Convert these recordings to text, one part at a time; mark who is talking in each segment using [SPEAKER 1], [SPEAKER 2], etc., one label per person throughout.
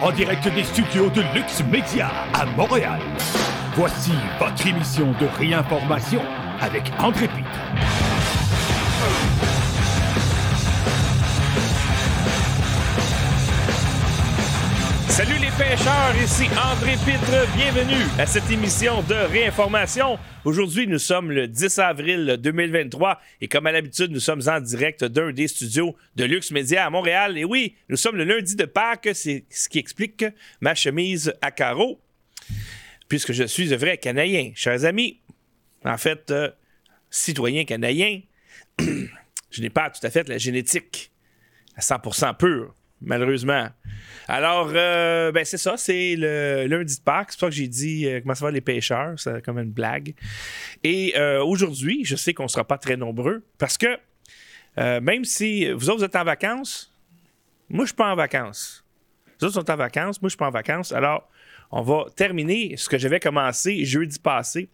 [SPEAKER 1] en direct des studios de Lux Media à Montréal. Voici votre émission de réinformation avec André Pitre.
[SPEAKER 2] Salut les pêcheurs, ici André Pitre, bienvenue à cette émission de réinformation. Aujourd'hui, nous sommes le 10 avril 2023 et comme à l'habitude, nous sommes en direct d'un des studios de Lux Media à Montréal. Et oui, nous sommes le lundi de Pâques, c'est ce qui explique ma chemise à carreaux, puisque je suis un vrai Canadien, chers amis. En fait, euh, citoyen canadien, je n'ai pas tout à fait la génétique à 100% pure malheureusement. Alors, euh, ben c'est ça, c'est le lundi de Pâques. C'est pour ça que j'ai dit euh, comment ça va les pêcheurs, c'est comme une blague. Et euh, aujourd'hui, je sais qu'on ne sera pas très nombreux parce que même si vous autres êtes en vacances, moi je suis pas en vacances. Vous autres sont en vacances, moi je suis pas en vacances. Alors, on va terminer ce que j'avais commencé jeudi passé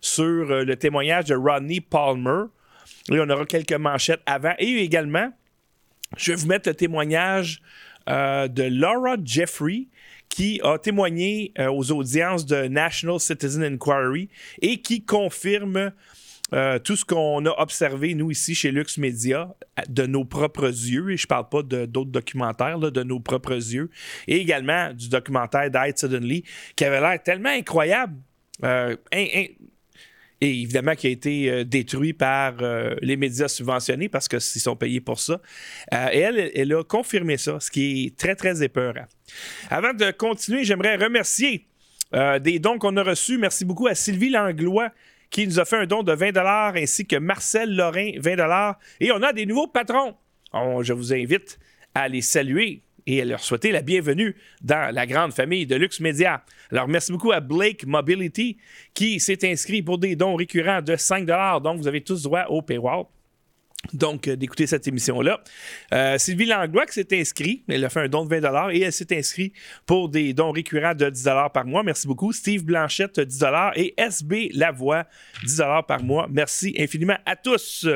[SPEAKER 2] sur le témoignage de Rodney Palmer. Et on aura quelques manchettes avant et également je vais vous mettre le témoignage euh, de Laura Jeffrey qui a témoigné euh, aux audiences de National Citizen Inquiry et qui confirme euh, tout ce qu'on a observé, nous, ici, chez Lux Media, de nos propres yeux, et je parle pas d'autres documentaires, de nos propres yeux, et également du documentaire Died Suddenly, qui avait l'air tellement incroyable, et évidemment qui a été euh, détruit par euh, les médias subventionnés parce qu'ils sont payés pour ça. Euh, et elle, elle a confirmé ça, ce qui est très, très épeurant. Avant de continuer, j'aimerais remercier des dons qu'on a reçus. Merci beaucoup à Sylvie Langlois qui nous a fait un don de 20 ainsi que Marcel Lorrain, 20 Et on a des nouveaux patrons. je vous invite à les saluer et leur souhaiter la bienvenue dans la grande famille de Lux Media. Alors, merci beaucoup à Blake Mobility qui s'est inscrit pour des dons récurrents de 5 Donc, vous avez tous droit au paywall donc euh, d'écouter cette émission-là. Euh, Sylvie Langlois qui s'est inscrite, elle a fait un don de 20 et elle s'est inscrite pour des dons récurrents de 10 par mois. Merci beaucoup. Steve Blanchette, 10 et SB Lavoie, 10 par mois. Merci infiniment à tous.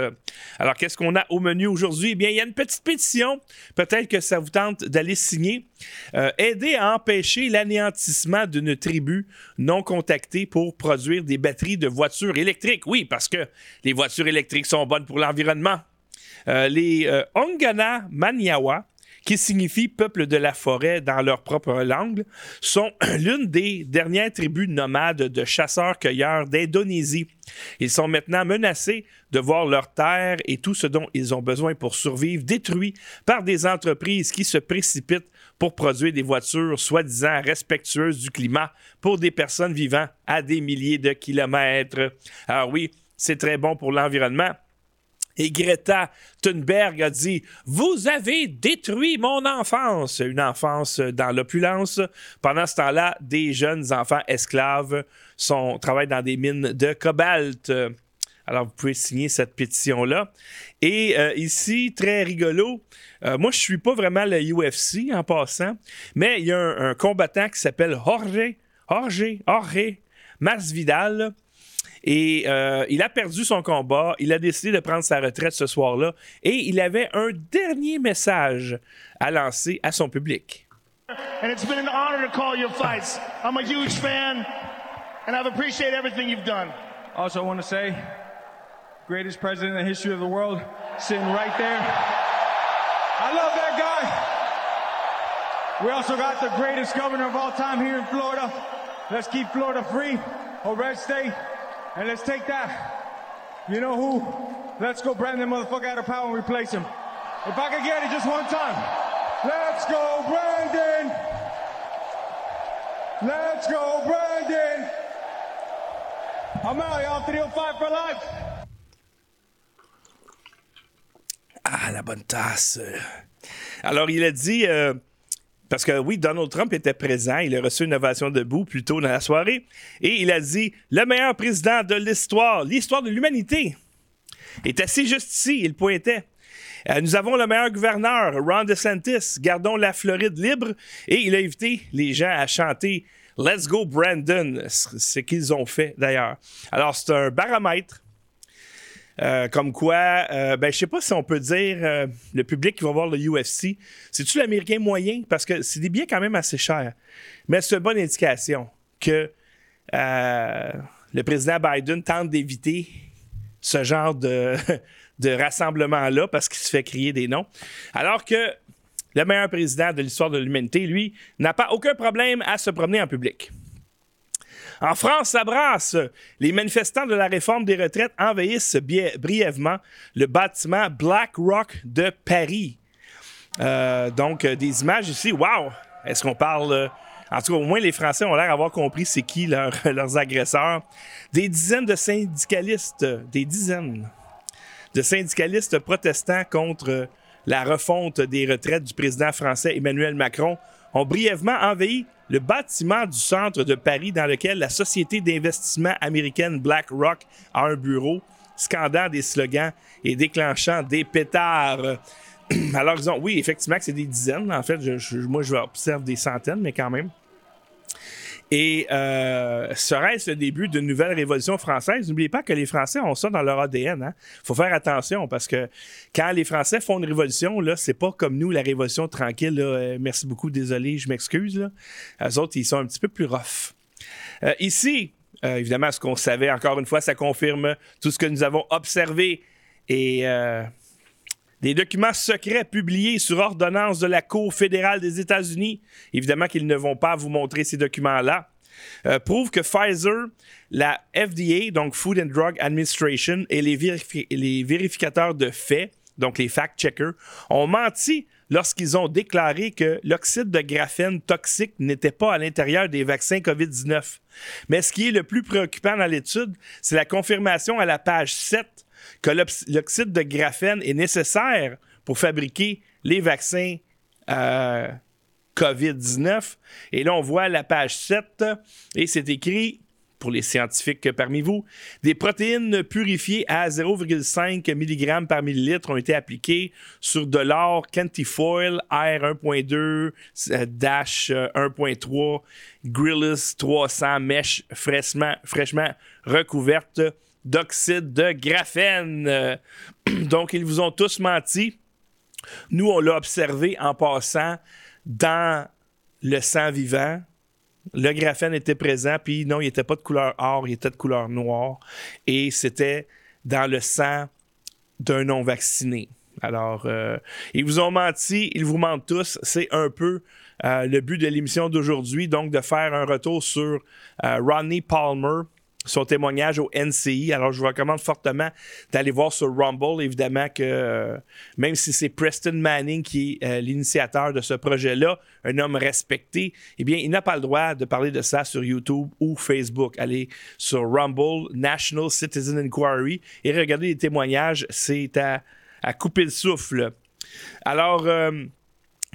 [SPEAKER 2] Alors, qu'est-ce qu'on a au menu aujourd'hui? Eh bien, il y a une petite pétition. Peut-être que ça vous tente d'aller signer. Euh, aider à empêcher l'anéantissement d'une tribu non contactée pour produire des batteries de voitures électriques. Oui, parce que les voitures électriques sont bonnes pour l'environnement. Euh, les euh, Ongana Maniawa, qui signifie peuple de la forêt dans leur propre langue, sont l'une des dernières tribus nomades de chasseurs-cueilleurs d'Indonésie. Ils sont maintenant menacés de voir leurs terres et tout ce dont ils ont besoin pour survivre détruits par des entreprises qui se précipitent pour produire des voitures soi-disant respectueuses du climat pour des personnes vivant à des milliers de kilomètres. Alors oui, c'est très bon pour l'environnement, et Greta Thunberg a dit Vous avez détruit mon enfance. Une enfance dans l'opulence. Pendant ce temps-là, des jeunes enfants esclaves sont, travaillent dans des mines de cobalt. Alors, vous pouvez signer cette pétition-là. Et euh, ici, très rigolo, euh, moi, je ne suis pas vraiment le UFC en passant, mais il y a un, un combattant qui s'appelle Jorge, Jorge, Jorge Masvidal et euh, il a perdu son combat. Il a décidé de prendre sa retraite ce soir-là. Et il avait un dernier message à lancer à son public.
[SPEAKER 3] And it's been an honor to call your fights. I'm a huge fan, and I've appreciated everything you've done.
[SPEAKER 4] Also, I want to say, greatest president in the history of the world, sitting right there. I love that guy. We also got the greatest governor of all time here in Florida. Let's keep Florida free, or red state. And let's take that. You know who? Let's go brand that motherfucker out of power and replace him. If I could get it just one time. Let's go, Brandon! Let's go, Brandon! I'm out, y'all. 305 for life.
[SPEAKER 2] Ah, la bonne tasse. Alors, il a dit. Euh, Parce que oui, Donald Trump était présent. Il a reçu une ovation debout plus tôt dans la soirée. Et il a dit Le meilleur président de l'histoire, l'histoire de l'humanité, est assis juste ici. Il pointait. Euh, nous avons le meilleur gouverneur, Ron DeSantis. Gardons la Floride libre. Et il a invité les gens à chanter Let's Go Brandon. Ce qu'ils ont fait d'ailleurs. Alors, c'est un baromètre Euh, comme quoi, euh, ben, je sais pas si on peut dire euh, le public qui va voir le UFC, c'est-tu l'américain moyen? Parce que c'est des billets quand même assez chers. Mais c'est une bonne indication que le président Biden tente d'éviter ce genre de, de rassemblement-là parce qu'il se fait crier des noms. Alors que le meilleur président de l'histoire de l'humanité, lui, n'a pas aucun problème à se promener en public. En France, ça brasse. Les manifestants de la réforme des retraites envahissent brièvement le bâtiment Black Rock de Paris. Euh, donc, euh, des images ici. Wow! Est-ce qu'on parle. Euh, en tout cas, au moins, les Français ont l'air d'avoir compris c'est qui leurs agresseurs. Des dizaines de syndicalistes, des dizaines de syndicalistes protestants contre la refonte des retraites du président français Emmanuel Macron ont brièvement envahi le bâtiment du centre de Paris dans lequel la société d'investissement américaine BlackRock a un bureau, scandant des slogans et déclenchant des pétards. Alors, disons, oui, effectivement, c'est des dizaines. En fait, moi, je observe des centaines, mais quand même. Et euh, serait-ce le début d'une nouvelle révolution française? N'oubliez pas que les Français ont ça dans leur ADN. Il hein. faut faire attention parce que quand les Français font une révolution, là, c'est pas comme nous, la révolution tranquille. Euh, merci beaucoup, désolé, je m'excuse. Les autres, ils sont un petit peu plus rough. Euh, ici, évidemment, ce qu'on savait, encore une fois, ça confirme tout ce que nous avons observé. Et des documents secrets publiés sur ordonnance de la Cour fédérale des États-Unis, évidemment qu'ils ne vont pas vous montrer ces documents-là, euh, prouvent que Pfizer, la FDA, donc Food and Drug Administration, et les, les vérificateurs de faits, donc les fact-checkers, ont menti lorsqu'ils ont déclaré que l'oxyde de graphène toxique n'était pas à l'intérieur des vaccins COVID-19. Mais ce qui est le plus préoccupant dans l'étude, c'est la confirmation à la page 7 que l'oxyde de graphène est nécessaire pour fabriquer les vaccins euh, COVID-19. Et là, on voit la page 7 et c'est écrit pour les scientifiques parmi vous, des protéines purifiées à 0,5 mg par millilitre ont été appliquées sur de l'or Cantifoil R1.2 1.3 Grillis 300 mèches fraîchement, fraîchement recouvertes d'oxyde de graphène. Donc, ils vous ont tous menti. Nous, on l'a observé en passant dans le sang vivant. Le graphène était présent, puis non, il n'était pas de couleur or, il était de couleur noire. Et c'était dans le sang d'un non-vacciné. Alors, euh, ils vous ont menti, ils vous mentent tous. C'est un peu euh, le but de l'émission d'aujourd'hui, donc de faire un retour sur euh, Ronnie Palmer, son témoignage au NCI. Alors, je vous recommande fortement d'aller voir sur Rumble. Évidemment que euh, même si c'est Preston Manning qui est euh, l'initiateur de ce projet-là, un homme respecté, eh bien, il n'a pas le droit de parler de ça sur YouTube ou Facebook. Allez sur Rumble, National Citizen Inquiry, et regardez les témoignages. C'est à, couper le souffle. Alors, euh,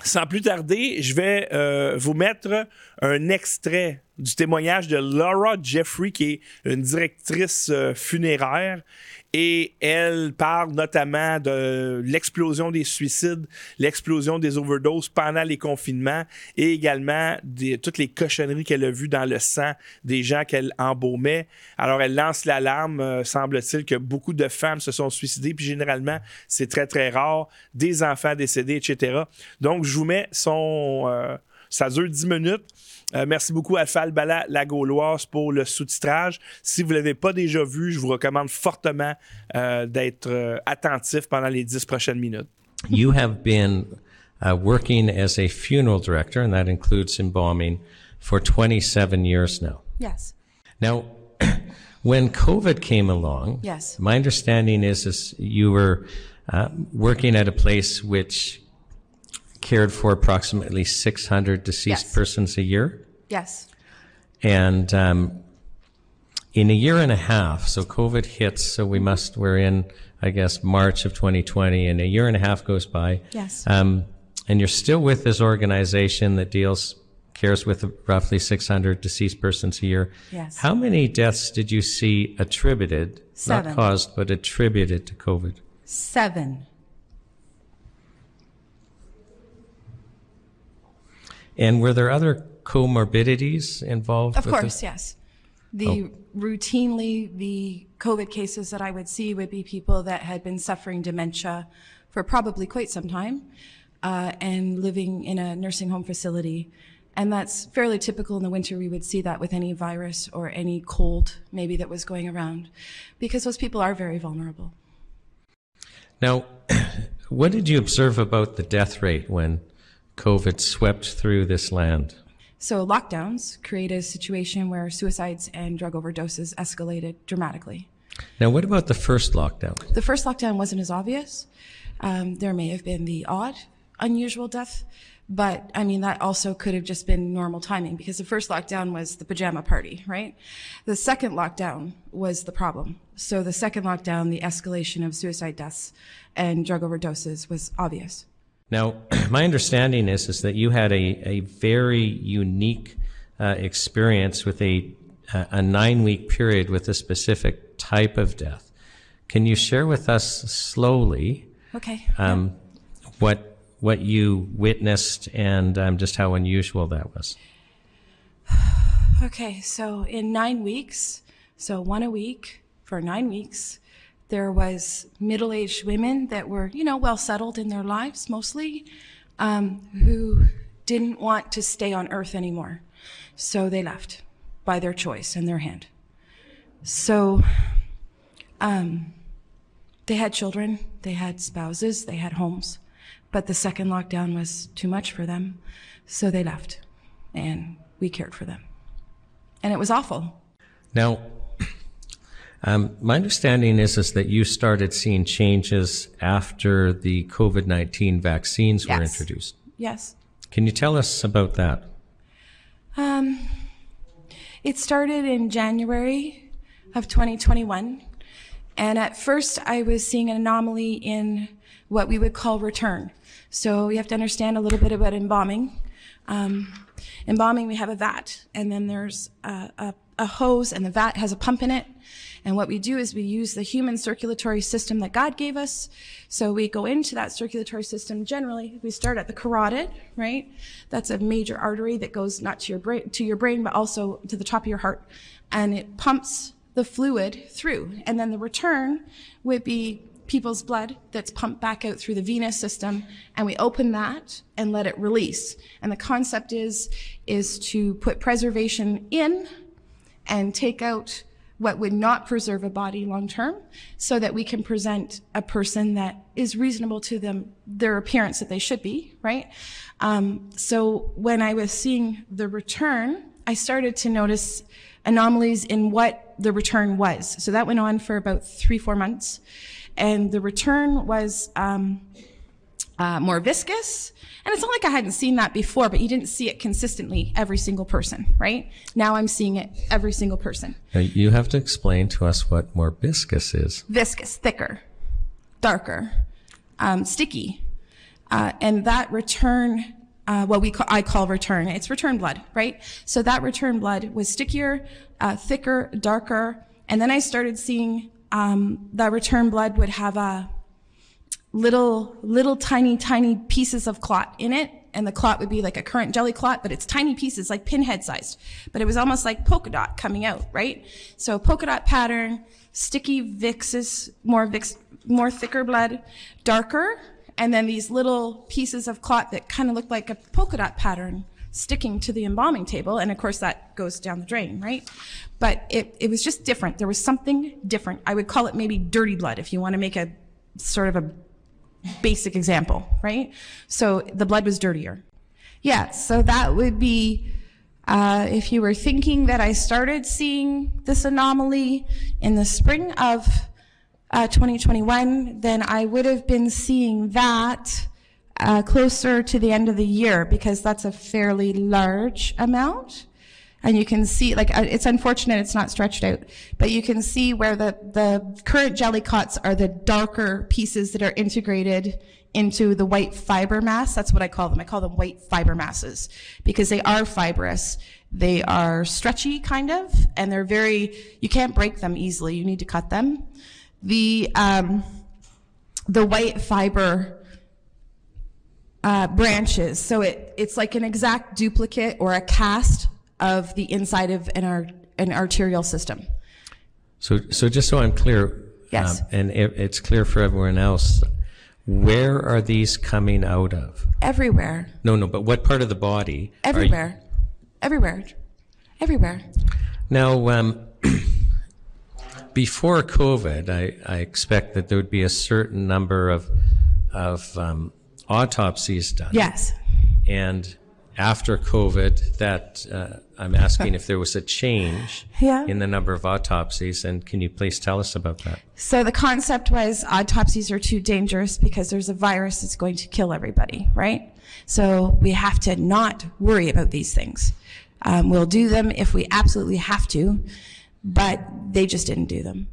[SPEAKER 2] sans plus tarder, je vais vous mettre un extrait du témoignage de Laura Jeffrey, qui est une directrice euh, funéraire. Et elle parle notamment de l'explosion des suicides, l'explosion des overdoses pendant les confinements et également de toutes les cochonneries qu'elle a vues dans le sang des gens qu'elle embaumait. Alors, elle lance l'alarme, euh, semble-t-il, que beaucoup de femmes se sont suicidées, puis généralement, c'est très, très rare, des enfants décédés, etc. Donc, je vous mets son... Euh, ça dure 10 minutes. Euh, merci beaucoup à Falbala La Gauloise pour le sous-titrage. Si vous ne l'avez pas déjà vu, je vous recommande fortement euh, d'être euh, attentif pendant les 10 prochaines minutes.
[SPEAKER 5] You have been uh, working as a funeral director, and that includes embalming, for 27 years now.
[SPEAKER 6] Yes.
[SPEAKER 5] Now, when COVID came along,
[SPEAKER 6] yes.
[SPEAKER 5] my understanding is, is you were uh, working at a place which cared for approximately 600 deceased
[SPEAKER 6] Yes.
[SPEAKER 5] persons a year.
[SPEAKER 6] Yes.
[SPEAKER 5] And um, in a year and a half, so COVID hits, so we must, we're in, I guess, March of 2020, and a year and a half goes by.
[SPEAKER 6] Yes.
[SPEAKER 5] Um, and you're still with this organization that deals, cares with roughly 600 deceased persons a year.
[SPEAKER 6] Yes.
[SPEAKER 5] How many deaths did you see attributed,
[SPEAKER 6] Seven.
[SPEAKER 5] not caused, but attributed to COVID?
[SPEAKER 6] Seven.
[SPEAKER 5] And were there other comorbidities involved?
[SPEAKER 6] Of course,
[SPEAKER 5] this?
[SPEAKER 6] yes. The routinely the COVID cases that I would see would be people that had been suffering dementia for probably quite some time uh, and living in a nursing home facility. And that's fairly typical in the winter. We would see that with any virus or any cold maybe that was going around because those people are very vulnerable.
[SPEAKER 5] Now, what did you observe about the death rate when COVID swept through this land?
[SPEAKER 6] So lockdowns create a situation where suicides and drug overdoses escalated dramatically.
[SPEAKER 5] Now, what about the first lockdown?
[SPEAKER 6] The first lockdown wasn't as obvious. Um, there may have been the odd, unusual death, but I mean, that also could have just been normal timing because the first lockdown was the pajama party, right? The second lockdown was the problem. So the second lockdown, the escalation of suicide deaths and drug overdoses was obvious.
[SPEAKER 5] Now, my understanding is is that you had a, a very unique uh, experience with a a nine week period with a specific type of death. Can you share with us slowly
[SPEAKER 6] Okay.
[SPEAKER 5] um, what what you witnessed and um, just how unusual that was?
[SPEAKER 6] Okay, so in nine weeks, so one a week for nine weeks, there was middle-aged women that were, you know, well settled in their lives mostly, um, who didn't want to stay on Earth anymore, so they left by their choice and their hand. So, um, they had children, they had spouses, they had homes, but the second lockdown was too much for them, so they left, and we cared for them and it was awful.
[SPEAKER 5] Now, um, my understanding is is that you started seeing changes after the COVID nineteen vaccines were introduced.
[SPEAKER 6] Yes.
[SPEAKER 5] Can you tell us about that?
[SPEAKER 6] Um, it started in January of 2021. And at first, I was seeing an anomaly in what we would call return. So we have to understand a little bit about embalming. Um, embalming, we have a vat, and then there's a, a, a hose, and the vat has a pump in it. And what we do is we use the human circulatory system that God gave us. So we go into that circulatory system generally. We start at the carotid, right? That's a major artery that goes not to your brain, to your brain, but also to the top of your heart. And it pumps the fluid through. And then the return would be people's blood that's pumped back out through the venous system. And we open that and let it release. And the concept is, is to put preservation in and take out what would not preserve a body long term so that we can present a person that is reasonable to them their appearance that they should be right? Um, so when i was seeing the return i started to notice anomalies in what the return was. So that went on for about three four months. And the return was um, uh, more viscous. And it's not like I hadn't seen that before, but you didn't see it consistently every single person, right? Now I'm seeing it every single person.
[SPEAKER 5] Now, you have to explain to us what morbiscus is.
[SPEAKER 6] Viscous, thicker, darker, um, sticky. Uh, and that return, uh, what we call, I call return, it's return blood, right? So that return blood was stickier, uh, thicker, darker. And then I started seeing um, that return blood would have a, little, little tiny, tiny pieces of clot in it. And the clot would be like a current jelly clot, but it's tiny pieces, like pinhead sized. But it was almost like polka dot coming out, right? So polka dot pattern, sticky vixes, more vix, more thicker blood, darker, and then these little pieces of clot that kind of look like a polka dot pattern sticking to the embalming table. And of course that goes down the drain, right? But it, it was just different. There was something different. I would call it maybe dirty blood if you want to make a sort of a basic example, right? So the blood was dirtier. Yeah, so that would be uh, if you were thinking that I started seeing this anomaly in the spring of uh, 2021, then I would have been seeing that uh, closer to the end of the year because that's a fairly large amount. And you can see, like, uh, it's unfortunate it's not stretched out, but you can see where the, the current jelly cots are the darker pieces that are integrated into the white fiber mass. That's what I call them. I call them white fiber masses because they are fibrous. They are stretchy, kind of, and they're very, you can't break them easily. You need to cut them. The, um, the white fiber uh, branches. So it, it's like an exact duplicate or a cast of the inside of an, ar- an arterial system.
[SPEAKER 5] So, so just so I'm clear,
[SPEAKER 6] Yes.
[SPEAKER 5] um, and it, it's clear for everyone else, where are these coming out of?
[SPEAKER 6] Everywhere.
[SPEAKER 5] No, no, but what part of the body? are you-
[SPEAKER 6] Everywhere. Everywhere. Everywhere.
[SPEAKER 5] Now, um, before COVID, I, I expect that there would be a certain number of of um, autopsies done.
[SPEAKER 6] Yes.
[SPEAKER 5] And after COVID, that uh, I'm asking if there was a change
[SPEAKER 6] Yeah.
[SPEAKER 5] in the number of autopsies, and can you please tell us about that?
[SPEAKER 6] So the concept was autopsies are too dangerous because there's a virus that's going to kill everybody, right? So we have to not worry about these things. Um, we'll do them if we absolutely have to, but they just didn't do them.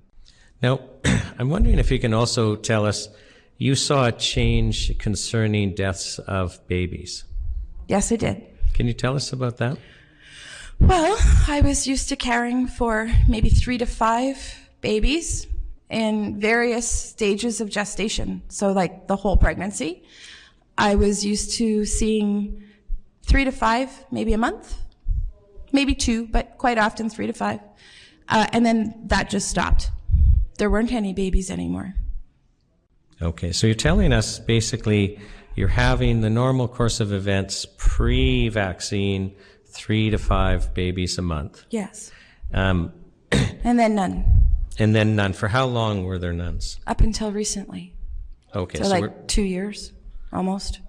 [SPEAKER 5] Now, I'm wondering if you can also tell us you saw a change concerning deaths of babies.
[SPEAKER 6] Yes, I did.
[SPEAKER 5] Can you tell us about that?
[SPEAKER 6] Well, I was used to caring for maybe three to five babies in various stages of gestation. So, like the whole pregnancy. I was used to seeing three to five, maybe a month, maybe two, but quite often three to five. Uh, and then that just stopped. There weren't any babies anymore.
[SPEAKER 5] Okay, so you're telling us basically you're having the normal course of events pre vaccine, three to five babies a month.
[SPEAKER 6] Yes.
[SPEAKER 5] Um,
[SPEAKER 6] And then none
[SPEAKER 5] and then none. For how long were there nuns?
[SPEAKER 6] up until recently.
[SPEAKER 5] Okay,
[SPEAKER 6] So,
[SPEAKER 5] so,
[SPEAKER 6] like two years almost.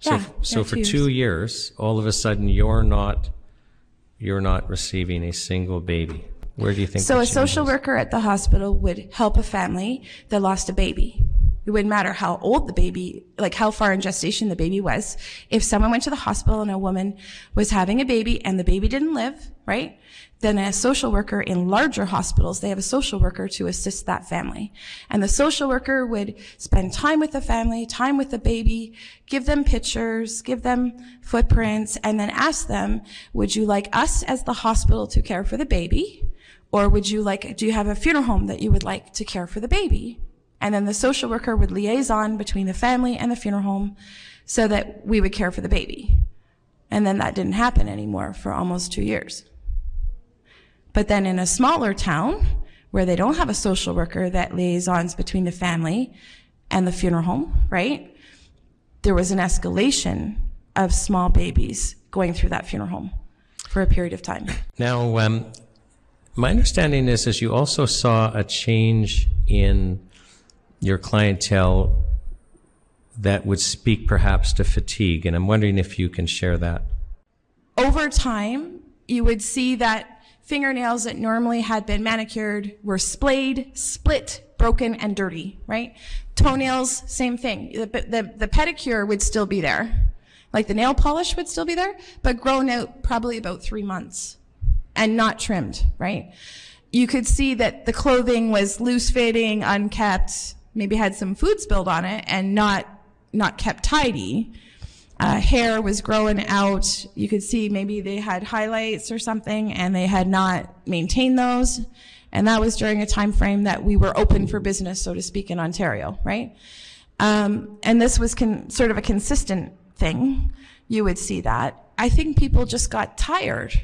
[SPEAKER 5] so,
[SPEAKER 6] yeah.
[SPEAKER 5] so
[SPEAKER 6] yeah,
[SPEAKER 5] for
[SPEAKER 6] years.
[SPEAKER 5] two years, all of a sudden you're not you're not receiving a single baby. Where do you think?
[SPEAKER 6] So a social worker at the hospital would help a family that lost a baby. It wouldn't matter how old the baby, like how far in gestation the baby was. If someone went to the hospital and a woman was having a baby and the baby didn't live, right? Then a social worker in larger hospitals, they have a social worker to assist that family. And the social worker would spend time with the family, time with the baby, give them pictures, give them footprints, and then ask them, would you like us as the hospital to care for the baby? Or would you like, do you have a funeral home that you would like to care for the baby? And then the social worker would liaison between the family and the funeral home so that we would care for the baby. And then that didn't happen anymore for almost two years. But then in a smaller town where they don't have a social worker that liaisons between the family and the funeral home, right? There was an escalation of small babies going through that funeral home for a period of time.
[SPEAKER 5] Now, um, my understanding is, is you also saw a change in your clientele that would speak perhaps to fatigue, and I'm wondering if you can share that.
[SPEAKER 6] over time, you would see that fingernails that normally had been manicured were splayed, split, broken, and dirty, right? Toenails, same thing. The, the, the pedicure would still be there. Like the nail polish would still be there, but grown out probably about three months and not trimmed, right? You could see that the clothing was loose fitting, unkept, maybe had some food spilled on it and not, not kept tidy uh, hair was growing out. You could see maybe they had highlights or something and they had not maintained those. And that was during a time frame that we were open for business, so to speak, in Ontario, right? Um, and this was con- sort of a consistent thing. You would see that. I think people just got tired.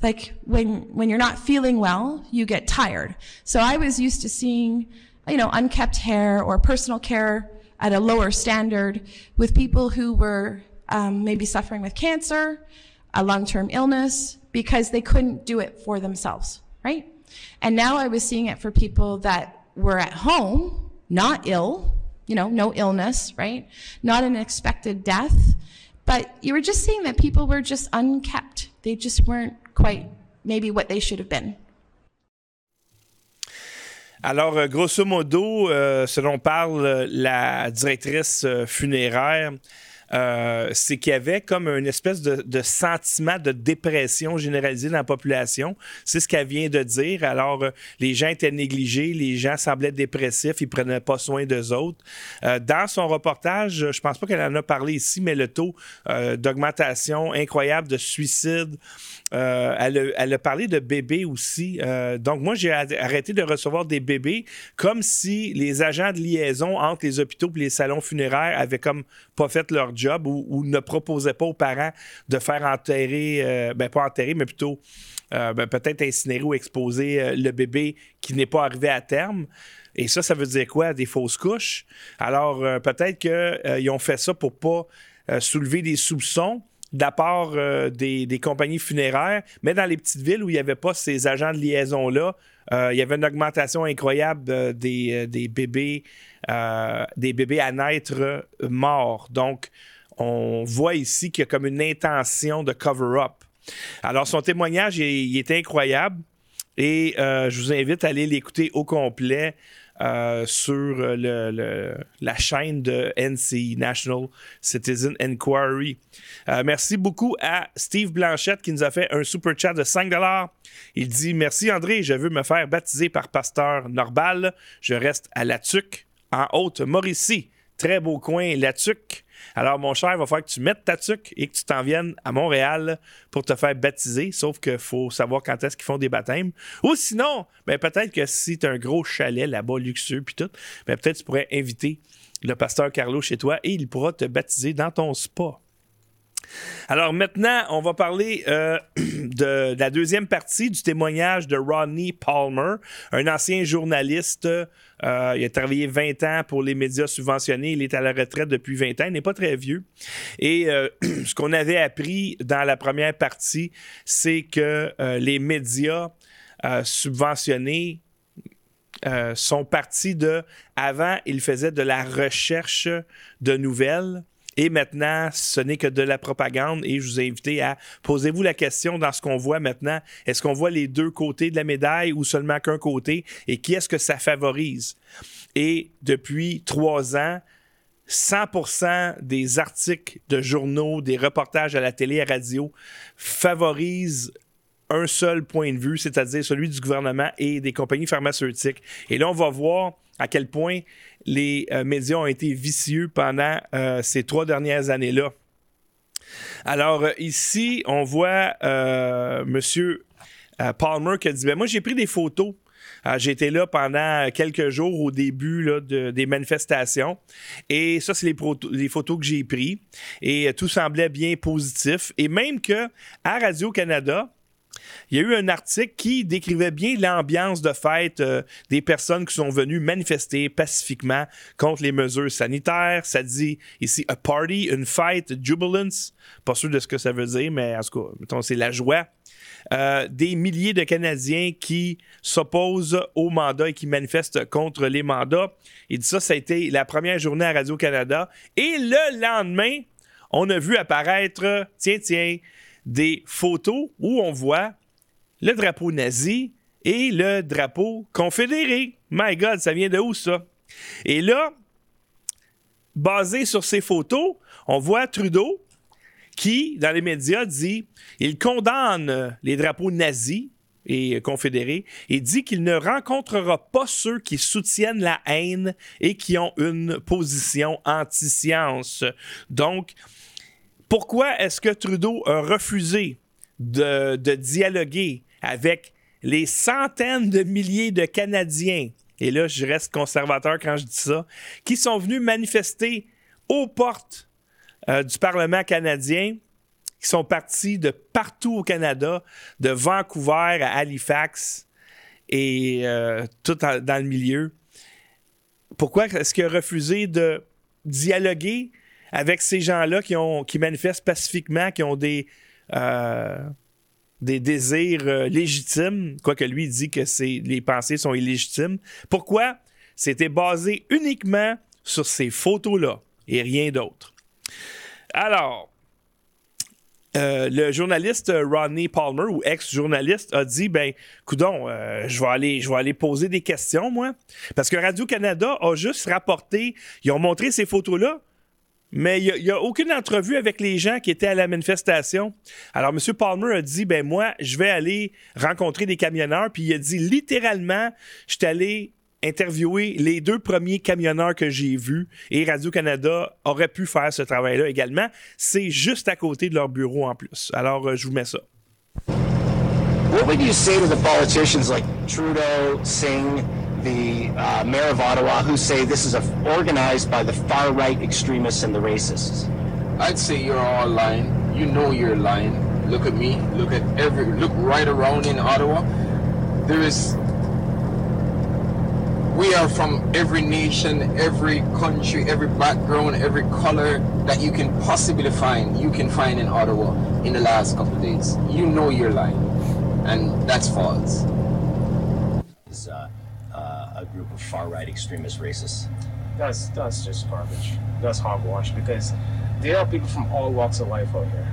[SPEAKER 6] Like when when you're not feeling well, you get tired. So I was used to seeing, you know, unkept hair or personal care at a lower standard with people who were um, maybe suffering with cancer, a long-term illness, because they couldn't do it for themselves, right? And now I was seeing it for people that were at home, not ill, you know, no illness, right? Not an expected death, but you were just seeing that people were just unkept. They just weren't quite maybe what they should have been.
[SPEAKER 2] Alors, euh, grosso modo, euh, ce dont parle euh, la directrice funéraire, euh, c'est qu'il y avait comme une espèce de, sentiment de dépression généralisée dans la population. C'est ce qu'elle vient de dire. Alors, euh, les gens étaient négligés, les gens semblaient dépressifs, ils prenaient pas soin d'eux autres. Euh, dans son reportage, je pense pas qu'elle en a parlé ici, mais le taux d'augmentation incroyable de suicides, elle, elle, a, parlé de bébés aussi. Donc, moi, j'ai arrêté de recevoir des bébés comme si les agents de liaison entre les hôpitaux et les salons funéraires avaient comme pas fait leur job ou, ne proposaient pas aux parents de faire enterrer, euh, ben pas enterrer, mais plutôt euh, ben, peut-être incinérer ou exposer le bébé qui n'est pas arrivé à terme. Et ça, ça veut dire quoi? Des fausses couches? Alors, peut-être qu'ils ont fait ça pour pas soulever des soupçons de part des, compagnies funéraires, mais dans les petites villes où il n'y avait pas ces agents de liaison-là, euh, il y avait une augmentation incroyable euh, des, bébés, euh, des bébés à naître morts. Donc, on voit ici qu'il y a comme une intention de cover-up. Alors, son témoignage, est incroyable et je vous invite à aller l'écouter au complet. Euh, sur la chaîne de NC National Citizen Inquiry. Euh, merci beaucoup à Steve Blanchette qui nous a fait un super chat de 5 Il dit Merci André, je veux me faire baptiser par pasteur Norbal. Je reste à La Tuque, en Haute-Mauricie. Très beau coin, La Tuque. Alors, mon cher, il va falloir que tu mettes ta tuque et que tu t'en viennes à Montréal pour te faire baptiser. Sauf qu'il faut savoir quand est-ce qu'ils font des baptêmes. Ou sinon, ben, peut-être que si tu as un gros chalet là-bas, luxueux, puis tout, ben, peut-être tu pourrais inviter le pasteur Carlo chez toi et il pourra te baptiser dans ton spa. Alors maintenant, on va parler euh, de, la deuxième partie du témoignage de Rodney Palmer, un ancien journaliste. Euh, il a travaillé 20 ans pour les médias subventionnés. Il est à la retraite depuis 20 ans. Il n'est pas très vieux. Et euh, ce qu'on avait appris dans la première partie, c'est que les médias subventionnés sont partis de... Avant, ils faisaient de la recherche de nouvelles et maintenant, ce n'est que de la propagande et je vous ai invité à posez-vous la question dans ce qu'on voit maintenant. Est-ce qu'on voit les deux côtés de la médaille ou seulement qu'un côté? Et qui est-ce que ça favorise? Et depuis trois ans, 100% des articles de journaux, des reportages à la télé et à la radio favorisent un seul point de vue, c'est-à-dire celui du gouvernement et des compagnies pharmaceutiques. Et là, on va voir à quel point les euh, médias ont été vicieux pendant euh, ces trois dernières années-là. Alors euh, ici, on voit M. Palmer qui a dit, ben, moi j'ai pris des photos. J'étais là pendant quelques jours au début des manifestations. Et ça, c'est les, les, photos que j'ai prises. Et tout semblait bien positif. Et même que à Radio-Canada, il y a eu un article qui décrivait bien l'ambiance de fête euh, des personnes qui sont venues manifester pacifiquement contre les mesures sanitaires. Ça dit ici a party, une fête, jubilance. Pas sûr de ce que ça veut dire, mais en tout cas, c'est la joie. Euh, des milliers de Canadiens qui s'opposent au mandat et qui manifestent contre les mandats. Il dit ça, ça a été la première journée à Radio-Canada. Et le lendemain, on a vu apparaître, tiens, tiens, des photos où on voit le drapeau nazi et le drapeau confédéré. My God, ça vient de où ça? Et là, basé sur ces photos, on voit Trudeau qui, dans les médias, dit il condamne les drapeaux nazis et confédérés et dit qu'il ne rencontrera pas ceux qui soutiennent la haine et qui ont une position anti-science. Donc, pourquoi est-ce que Trudeau a refusé de, dialoguer avec les centaines de milliers de Canadiens, et là je reste conservateur quand je dis ça, qui sont venus manifester aux portes euh, du Parlement canadien, qui sont partis de partout au Canada, de Vancouver à Halifax et euh, tout dans le milieu. Pourquoi est-ce qu'il a refusé de dialoguer avec ces gens-là qui, ont, qui manifestent pacifiquement, qui ont des, euh, des désirs euh, légitimes, quoique lui dit que les pensées sont illégitimes. Pourquoi? C'était basé uniquement sur ces photos-là et rien d'autre. Alors, euh, le journaliste Rodney Palmer, ou ex-journaliste, a dit ben, coudon, je vais aller, je vais aller poser des questions, moi, parce que Radio Canada a juste rapporté, ils ont montré ces photos-là, mais il n'y a, aucune entrevue avec les gens qui étaient à la manifestation. Alors, M. Palmer a dit, ben moi, je vais aller rencontrer des camionneurs. Puis il a dit littéralement, je suis allé interviewer les deux premiers camionneurs que j'ai vus et Radio-Canada aurait pu faire ce travail-là également. C'est juste à côté de leur bureau en plus. Alors, euh, je vous mets ça.
[SPEAKER 7] What would you say to the politicians like Trudeau, Singh, the uh, mayor of Ottawa who say this is a, organized by the far right extremists and the racists?
[SPEAKER 8] I'd say you're all lying. You know you're lying. Look at me. Look at every. Look right around in Ottawa. There is. We are from every nation, every country, every background, every color that you can possibly find. You can find in Ottawa in the last couple of days. You know you're lying, and that's false.
[SPEAKER 9] Of far-right extremist racists.
[SPEAKER 10] That's that's just garbage. That's hogwash because there are people from all walks of life out here,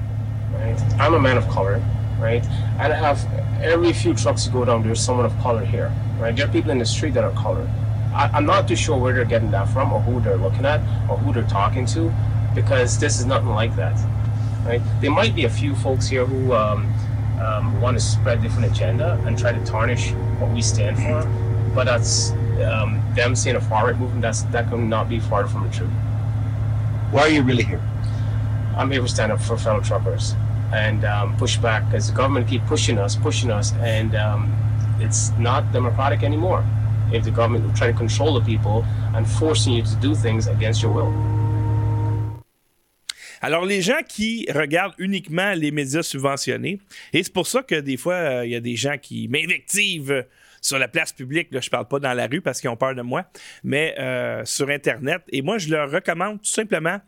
[SPEAKER 10] right? I'm a man of color, right? And I have every few trucks you go down, there's someone of color here, right? There are people in the street that are colored. I, I'm not too sure where they're getting that from, or who they're looking at, or who they're talking to, because this is nothing like that, right? There might be a few folks here who um, um, want to spread different agenda and try to tarnish what we stand for, but that's um, them seeing a far right movement. That's that could not be far from the truth.
[SPEAKER 9] Why are you really here?
[SPEAKER 10] I'm here to stand up for fellow truckers and um, push back because the government keep pushing us, pushing us, and um, it's not democratic anymore. If the government will try to control the people and forcing you to do things against your will.
[SPEAKER 2] Alors, les gens qui regardent uniquement les médias subventionnés, et c'est pour ça que des fois, euh, il y a des gens qui m'invectivent sur la place publique, là, je parle pas dans la rue parce qu'ils ont peur de moi, mais euh, sur Internet. Et moi, je leur recommande tout simplement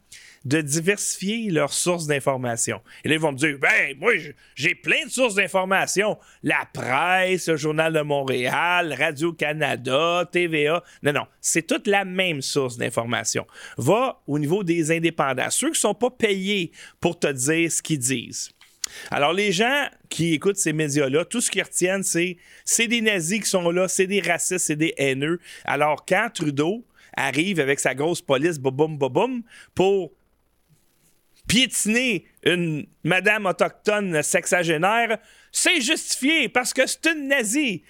[SPEAKER 2] de diversifier leurs sources d'information. Et là, ils vont me dire, ben, moi, j'ai plein de sources d'information. La presse, le Journal de Montréal, Radio-Canada, TVA. Non, non, c'est toute la même source d'information. Va au niveau des indépendants, ceux qui sont pas payés pour te dire ce qu'ils disent. Alors, les gens qui écoutent ces médias-là, tout ce qu'ils retiennent, c'est c'est des nazis qui sont là, c'est des racistes, c'est des haineux. Alors, quand Trudeau arrive avec sa grosse police, boum, boum, pour piétiner une madame autochtone sexagénaire, c'est justifié parce que c'est une nazie.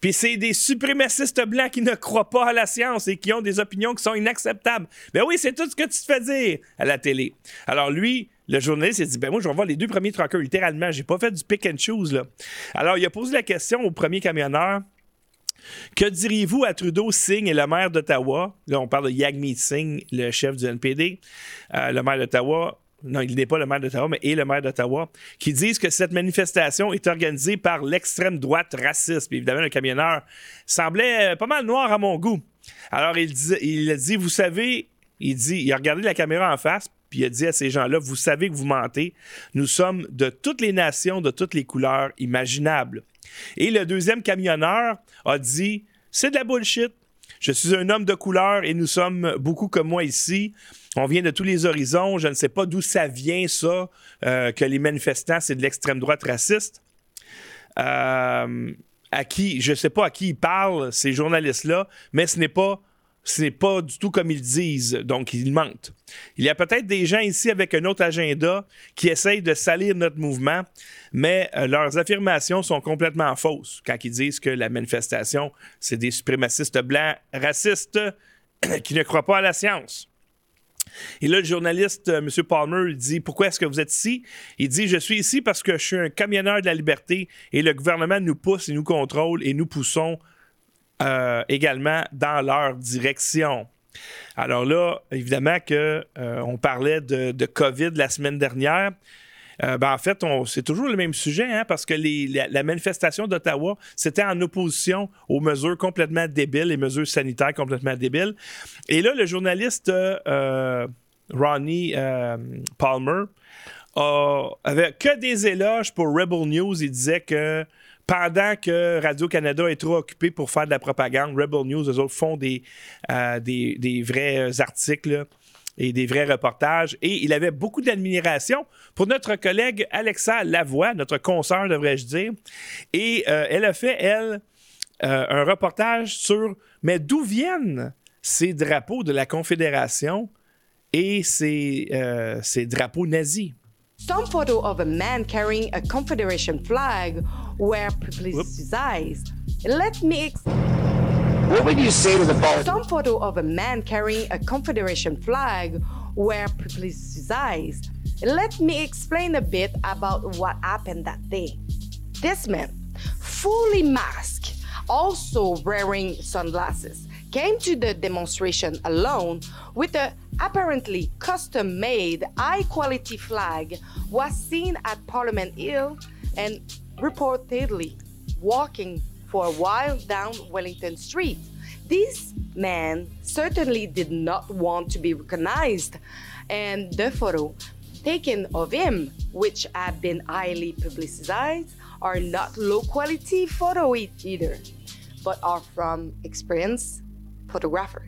[SPEAKER 2] Puis c'est des suprémacistes blancs qui ne croient pas à la science et qui ont des opinions qui sont inacceptables. Ben oui, c'est tout ce que tu te fais dire à la télé. Alors lui, le journaliste s'est dit ben moi je vais voir les deux premiers truckers littéralement, j'ai pas fait du pick and choose là. Alors il a posé la question au premier camionneur que diriez-vous à Trudeau, Singh et le maire d'Ottawa? Là, on parle de Yagmeet Singh, le chef du NPD, euh, le maire d'Ottawa. Non, il n'est pas le maire d'Ottawa, mais est le maire d'Ottawa, qui disent que cette manifestation est organisée par l'extrême droite raciste. Puis évidemment, le camionneur semblait euh, pas mal noir à mon goût. Alors, il, dit, il a dit, vous savez, il dit, il a regardé la caméra en face, puis il a dit à ces gens-là, vous savez que vous mentez. Nous sommes de toutes les nations, de toutes les couleurs imaginables. Et le deuxième camionneur a dit, c'est de la bullshit. Je suis un homme de couleur et nous sommes beaucoup comme moi ici. On vient de tous les horizons. Je ne sais pas d'où ça vient, ça, euh, que les manifestants, c'est de l'extrême droite raciste. Euh, à qui, je ne sais pas à qui ils parlent, ces journalistes-là, mais ce n'est pas ce n'est pas du tout comme ils disent, donc ils mentent. Il y a peut-être des gens ici avec un autre agenda qui essayent de salir notre mouvement, mais euh, leurs affirmations sont complètement fausses quand ils disent que la manifestation, c'est des suprémacistes blancs racistes qui ne croient pas à la science. Et là, le journaliste, euh, M. Palmer, il dit Pourquoi est-ce que vous êtes ici Il dit Je suis ici parce que je suis un camionneur de la liberté et le gouvernement nous pousse et nous contrôle et nous poussons euh, également dans leur direction. Alors là, évidemment que euh, on parlait de, COVID la semaine dernière. Euh, ben en fait, c'est toujours le même sujet, hein, parce que la, manifestation d'Ottawa, c'était en opposition aux mesures complètement débiles, les mesures sanitaires complètement débiles. Et là, le journaliste euh, Ronnie Palmer avait que des éloges pour Rebel News. Il disait que pendant que Radio-Canada est trop occupé pour faire de la propagande, Rebel News, eux autres font des, euh, des, vrais articles et des vrais reportages. Et il avait beaucoup d'admiration pour notre collègue Alexa Lavoie, notre consoeur, devrais-je dire. Et euh, elle a fait, elle, euh, un reportage sur mais d'où viennent ces drapeaux de la Confédération et ces, euh, ces drapeaux nazis.
[SPEAKER 11] Some photo of a man carrying a Confederation flag were publicized. Let me. Ex-
[SPEAKER 7] what would you say to the ball?
[SPEAKER 11] Some photo of a man carrying a Confederation flag Where were publicized. Let me explain a bit about what happened that day. This man, fully masked, also wearing sunglasses, came to the demonstration alone with a apparently custom made, high quality flag was seen at Parliament Hill and reportedly walking for a while down Wellington Street. This man certainly did not want to be recognized, and the photo taken of him, which have been highly publicized, are not low quality photo either, but are from experienced photographer.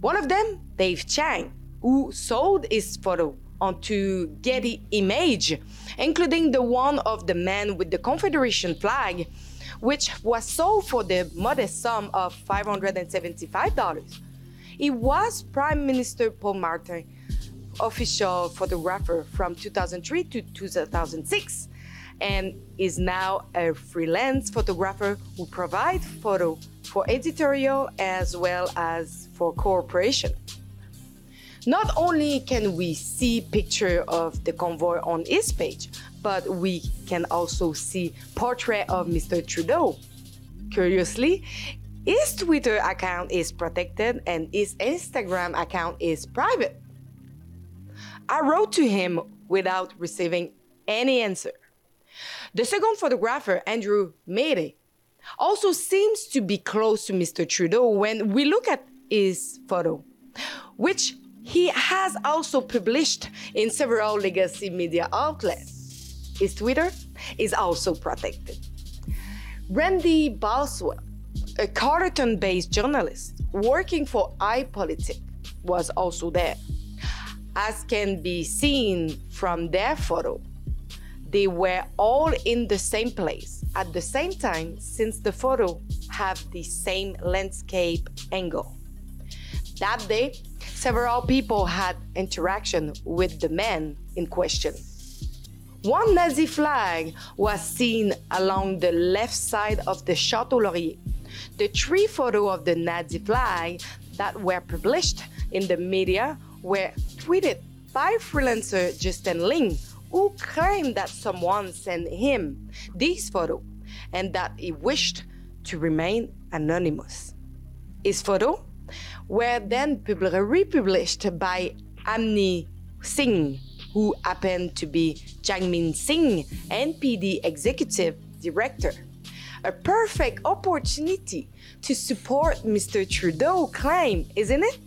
[SPEAKER 11] One of them, Dave Chang, who sold his photo onto Getty Image, including the one of the man with the Confederation flag, which was sold for the modest sum of $575. He was Prime Minister Paul Martin official photographer from 2003 to 2006 and is now a freelance photographer who provides photo for editorial as well as for corporation. Not only can we see picture of the convoy on his page, but we can also see portrait of Mr. Trudeau. Curiously, his Twitter account is protected and his Instagram account is private. I wrote to him without receiving any answer. The second photographer, Andrew Mayday, also seems to be close to Mr. Trudeau when we look at his photo, which he has also published in several legacy media outlets. His Twitter is also protected. Randy Boswell, a Carleton based journalist working for iPolitic, was also there. As can be seen from their photo, they were all in the same place at the same time since the photo have the same landscape angle. That day, several people had interaction with the man in question. One Nazi flag was seen along the left side of the Chateau Laurier. The three photos of the Nazi flag that were published in the media were tweeted by freelancer Justin Ling, who claimed that someone sent him this photo and that he wished to remain anonymous. His photo were then republished by Amni Singh, who happened to be Jangmin Singh, NPD executive director. A perfect opportunity to support Mr. Trudeau claim, isn't it?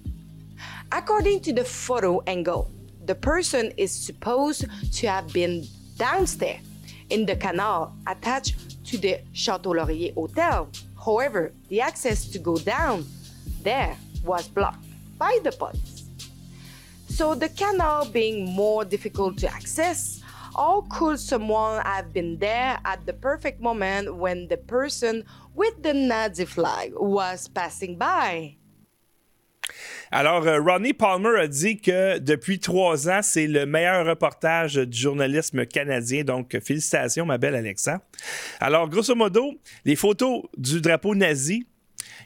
[SPEAKER 11] According to the photo angle, the person is supposed to have been downstairs in the canal attached to the Chateau Laurier Hotel. However, the access to go down there was blocked by the police. So, the canal being more difficult to access, how could someone have been there at the perfect moment when the person with the Nazi flag was passing by?
[SPEAKER 2] Alors, euh, Rodney Palmer a dit que depuis trois ans, c'est le meilleur reportage du journalisme canadien. Donc, félicitations, ma belle Alexa. Alors, grosso modo, les photos du drapeau nazi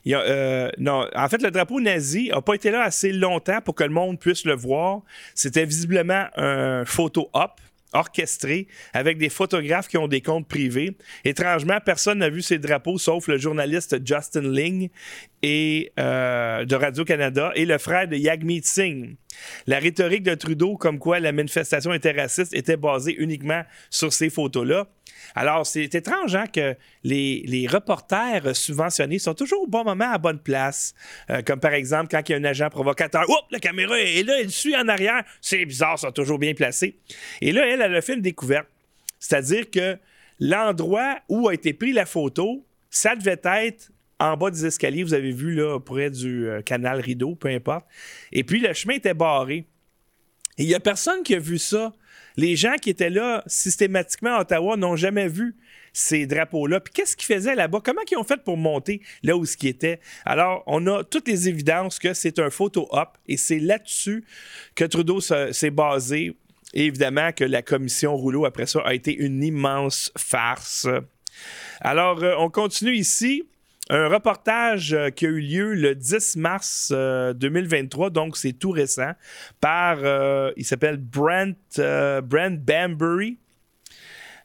[SPEAKER 2] euh, en fait, le drapeau nazi n'a pas été là assez longtemps pour que le monde puisse le voir. C'était visiblement un photo op orchestré avec des photographes qui ont des comptes privés. Étrangement, personne n'a vu ces drapeaux sauf le journaliste Justin Ling et, euh, de Radio-Canada et le frère de Yagmeet Singh. La rhétorique de Trudeau, comme quoi la manifestation était raciste, était basée uniquement sur ces photos-là. Alors, c'est étrange hein, que les, reporters subventionnés sont toujours au bon moment, à bonne place. Euh, comme par exemple, quand il y a un agent provocateur, Oups, la caméra est là, elle suit en arrière. C'est bizarre, sont toujours bien placés. Et là, elle, elle a fait une découverte. C'est-à-dire que l'endroit où a été prise la photo, ça devait être en bas des escaliers, vous avez vu là, près du euh, canal Rideau, peu importe. Et puis le chemin était barré. Il n'y a personne qui a vu ça. Les gens qui étaient là systématiquement à Ottawa n'ont jamais vu ces drapeaux-là. Puis qu'est-ce qu'ils faisaient là-bas? Comment ils ont fait pour monter là où ce qui était? Alors, on a toutes les évidences que c'est un photo-op et c'est là-dessus que Trudeau s'est basé. Évidemment que la commission Rouleau, après ça, a été une immense farce. Alors, euh, on continue ici un reportage euh, qui a eu lieu le 10 mars 2023, euh, donc c'est tout récent, par, euh, il s'appelle Brent, Brent Bambury.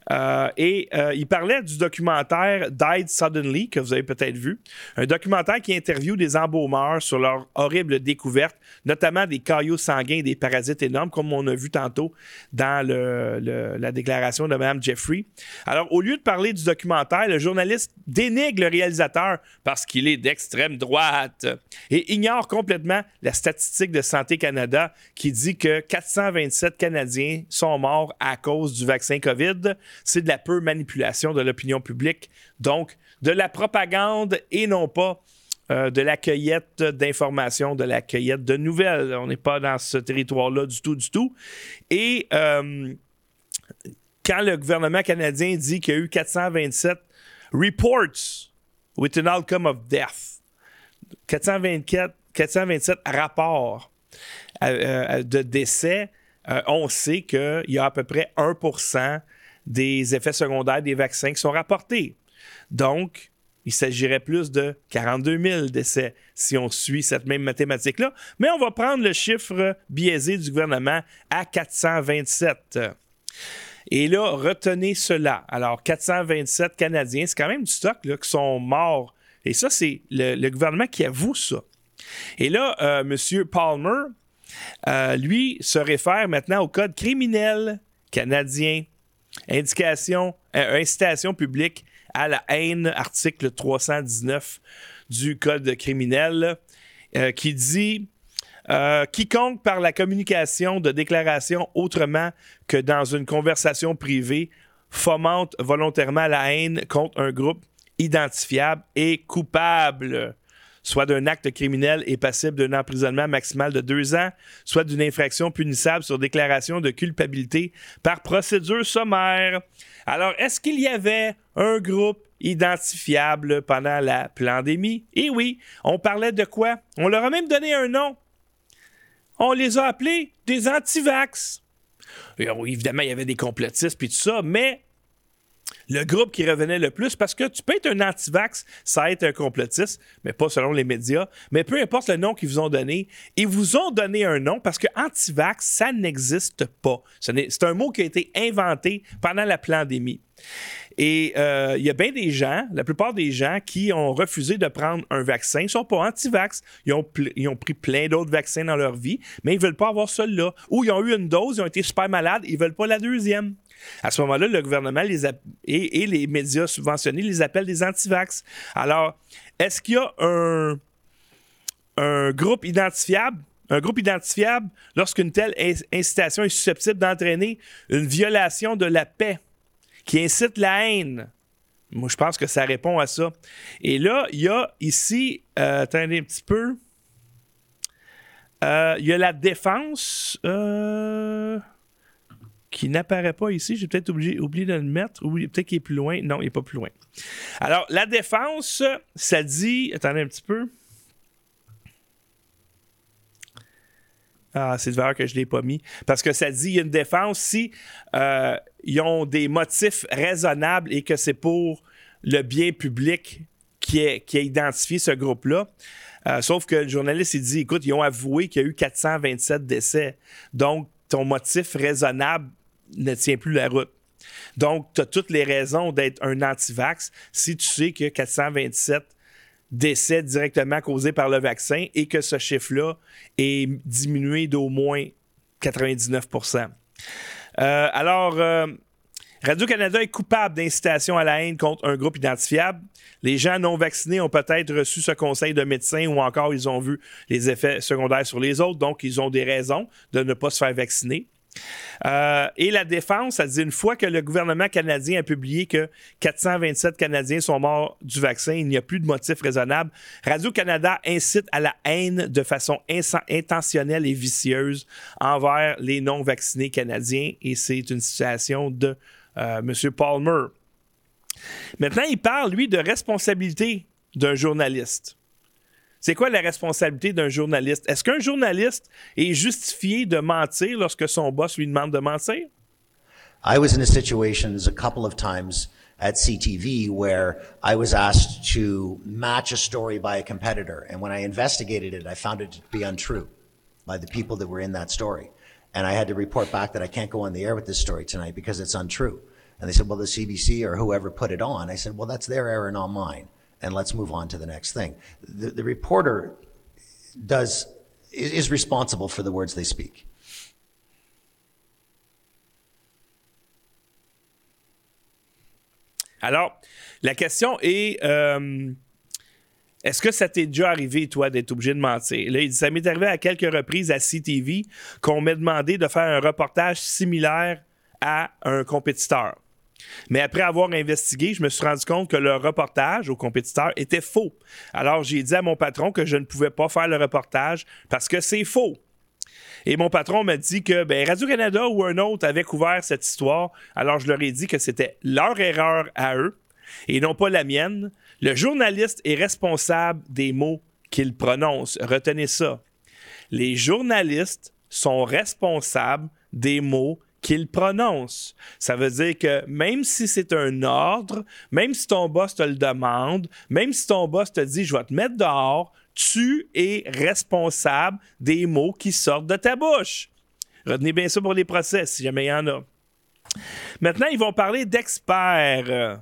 [SPEAKER 2] Euh, et euh, il parlait du documentaire Died Suddenly, que vous avez peut-être vu. Un documentaire qui interviewe des embaumeurs sur leur horrible découverte, notamment des caillots sanguins et des parasites énormes, comme on a vu tantôt dans la déclaration de Mme Jeffrey. Alors, au lieu de parler du documentaire, le journaliste dénigre le réalisateur parce qu'il est d'extrême droite et ignore complètement la statistique de Santé Canada qui dit que 427 Canadiens sont morts à cause du vaccin COVID c'est de la pure manipulation de l'opinion publique, donc de la propagande et non pas euh, de la cueillette d'informations, de la cueillette de nouvelles. On n'est pas dans ce territoire-là du tout, du tout. Et euh, quand le gouvernement canadien dit qu'il y a eu 427 reports with an outcome of death, 424, 427 rapports euh, de décès, on sait qu'il y a à peu près 1 des effets secondaires des vaccins qui sont rapportés. Donc, il s'agirait plus de 42 000 décès si on suit cette même mathématique-là. Mais on va prendre le chiffre biaisé du gouvernement à 427. Et là, retenez cela. Alors, 427 Canadiens, c'est quand même du stock qui sont morts. Et ça, c'est le, gouvernement qui avoue ça. Et là, euh, M. Palmer, euh, lui, se réfère maintenant au code criminel canadien Indication, euh, incitation publique à la haine, article 319 du Code criminel, euh, qui dit euh, quiconque par la communication de déclaration autrement que dans une conversation privée fomente volontairement la haine contre un groupe identifiable est coupable soit d'un acte criminel et passible d'un emprisonnement maximal de deux ans, soit d'une infraction punissable sur déclaration de culpabilité par procédure sommaire. Alors, est-ce qu'il y avait un groupe identifiable pendant la pandémie? Eh oui, on parlait de quoi? On leur a même donné un nom. On les a appelés des antivax. évidemment, il y avait des complotistes puis tout ça, mais le groupe qui revenait le plus, parce que tu peux être un anti-vax, ça être un complotiste, mais pas selon les médias, mais peu importe le nom qu'ils vous ont donné, ils vous ont donné un nom parce que anti-vax, ça n'existe pas. C'est un mot qui a été inventé pendant la pandémie. Et euh, il y a bien des gens, la plupart des gens qui ont refusé de prendre un vaccin ne sont pas anti-vax. Ils ont, ils ont pris plein d'autres vaccins dans leur vie, mais ils ne veulent pas avoir celui-là. Ou ils ont eu une dose, ils ont été super malades, ils ne veulent pas la deuxième. À ce moment-là, le gouvernement et, les médias subventionnés les appellent des antivax. Alors, est-ce qu'il y a un, un groupe identifiable un groupe identifiable lorsqu'une telle incitation est susceptible d'entraîner une violation de la paix qui incite la haine? Moi, je pense que ça répond à ça. Et là, il y a ici, euh, attendez un petit peu, euh, il y a la défense. Euh, qui n'apparaît pas ici. J'ai peut-être oublié, de le mettre. Ou peut-être qu'il est plus loin. Non, il n'est pas plus loin. Alors, la défense, ça dit. Attendez un petit peu. Ah, c'est de valeur que je ne l'ai pas mis. Parce que ça dit il y a une défense si euh, ils ont des motifs raisonnables et que c'est pour le bien public qui, est, qui a identifié ce groupe-là. Euh, sauf que le journaliste, il dit écoute, ils ont avoué qu'il y a eu 427 décès. Donc, ton motif raisonnable ne tient plus la route. Donc, tu as toutes les raisons d'être un anti-vax si tu sais que 427 décès directement causés par le vaccin et que ce chiffre-là est diminué d'au moins 99% euh, Alors, euh, Radio-Canada est coupable d'incitation à la haine contre un groupe identifiable. Les gens non vaccinés ont peut-être reçu ce conseil de médecin ou encore ils ont vu les effets secondaires sur les autres, donc ils ont des raisons de ne pas se faire vacciner. Euh, et la défense, ça dit une fois que le gouvernement canadien a publié que 427 Canadiens sont morts du vaccin, il n'y a plus de motif raisonnable. Radio-Canada incite à la haine de façon intentionnelle et vicieuse envers les non-vaccinés canadiens et c'est une situation de euh, M. Palmer. Maintenant, il parle, lui, de responsabilité d'un journaliste. C'est quoi la responsabilité d'un journaliste? Est-ce qu'un journaliste est justifié de mentir lorsque son boss lui demande de mentir?
[SPEAKER 12] I was in a situation a couple of times at CTV where I was asked to match a story by a competitor. And when I investigated it, I found it to be untrue by the people that were in that story. And I had to report back that I can't go on the air with this story tonight because it's untrue. And they said, well, the CBC or whoever put it on. I said, well, that's their error, not mine. And let's move on to the next thing. The, reporter does, is, responsible for the words they speak.
[SPEAKER 2] Alors, la question est euh, est-ce que ça t'est déjà arrivé, toi, d'être obligé de mentir? Là, ça m'est arrivé à quelques reprises à CTV qu'on m'a demandé de faire un reportage similaire à un compétiteur. Mais après avoir investigué, je me suis rendu compte que le reportage au compétiteur était faux. Alors j'ai dit à mon patron que je ne pouvais pas faire le reportage parce que c'est faux. Et mon patron m'a dit que ben, Radio-Canada ou un autre avait couvert cette histoire. Alors je leur ai dit que c'était leur erreur à eux et non pas la mienne. Le journaliste est responsable des mots qu'il prononce. Retenez ça. Les journalistes sont responsables des mots qu'il prononce. Ça veut dire que même si c'est un ordre, même si ton boss te le demande, même si ton boss te dit je vais te mettre dehors, tu es responsable des mots qui sortent de ta bouche. Retenez bien ça pour les procès, si jamais il y en a. Maintenant, ils vont parler d'experts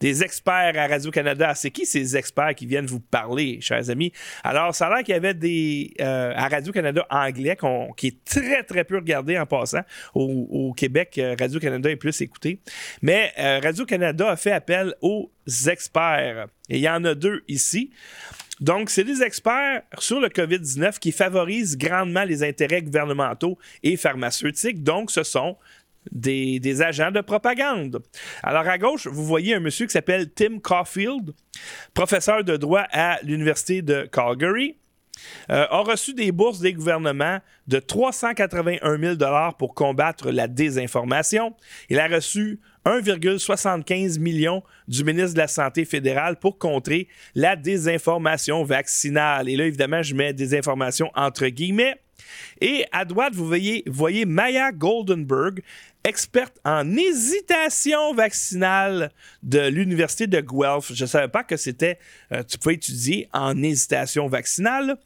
[SPEAKER 2] des experts à Radio-Canada. C'est qui ces experts qui viennent vous parler, chers amis? Alors, ça a l'air qu'il y avait des euh, à Radio-Canada anglais qui est très, très peu regardé en passant. Au, Québec, euh, Radio-Canada est plus écouté. Mais euh, Radio-Canada a fait appel aux experts. Et il y en a deux ici. Donc, c'est des experts sur le COVID-19 qui favorisent grandement les intérêts gouvernementaux et pharmaceutiques. Donc, ce sont des, agents de propagande. Alors à gauche, vous voyez un monsieur qui s'appelle Tim Caulfield, professeur de droit à l'Université de Calgary. Euh, a reçu des bourses des gouvernements de 381 000 pour combattre la désinformation. Il a reçu 1,75 million du ministre de la Santé fédérale pour contrer la désinformation vaccinale. Et là, évidemment, je mets désinformation entre guillemets. Et à droite, vous voyez, voyez Maya Goldenberg, experte en hésitation vaccinale de l'Université de Guelph. Je ne savais pas que c'était, euh, tu pouvais étudier en hésitation vaccinale.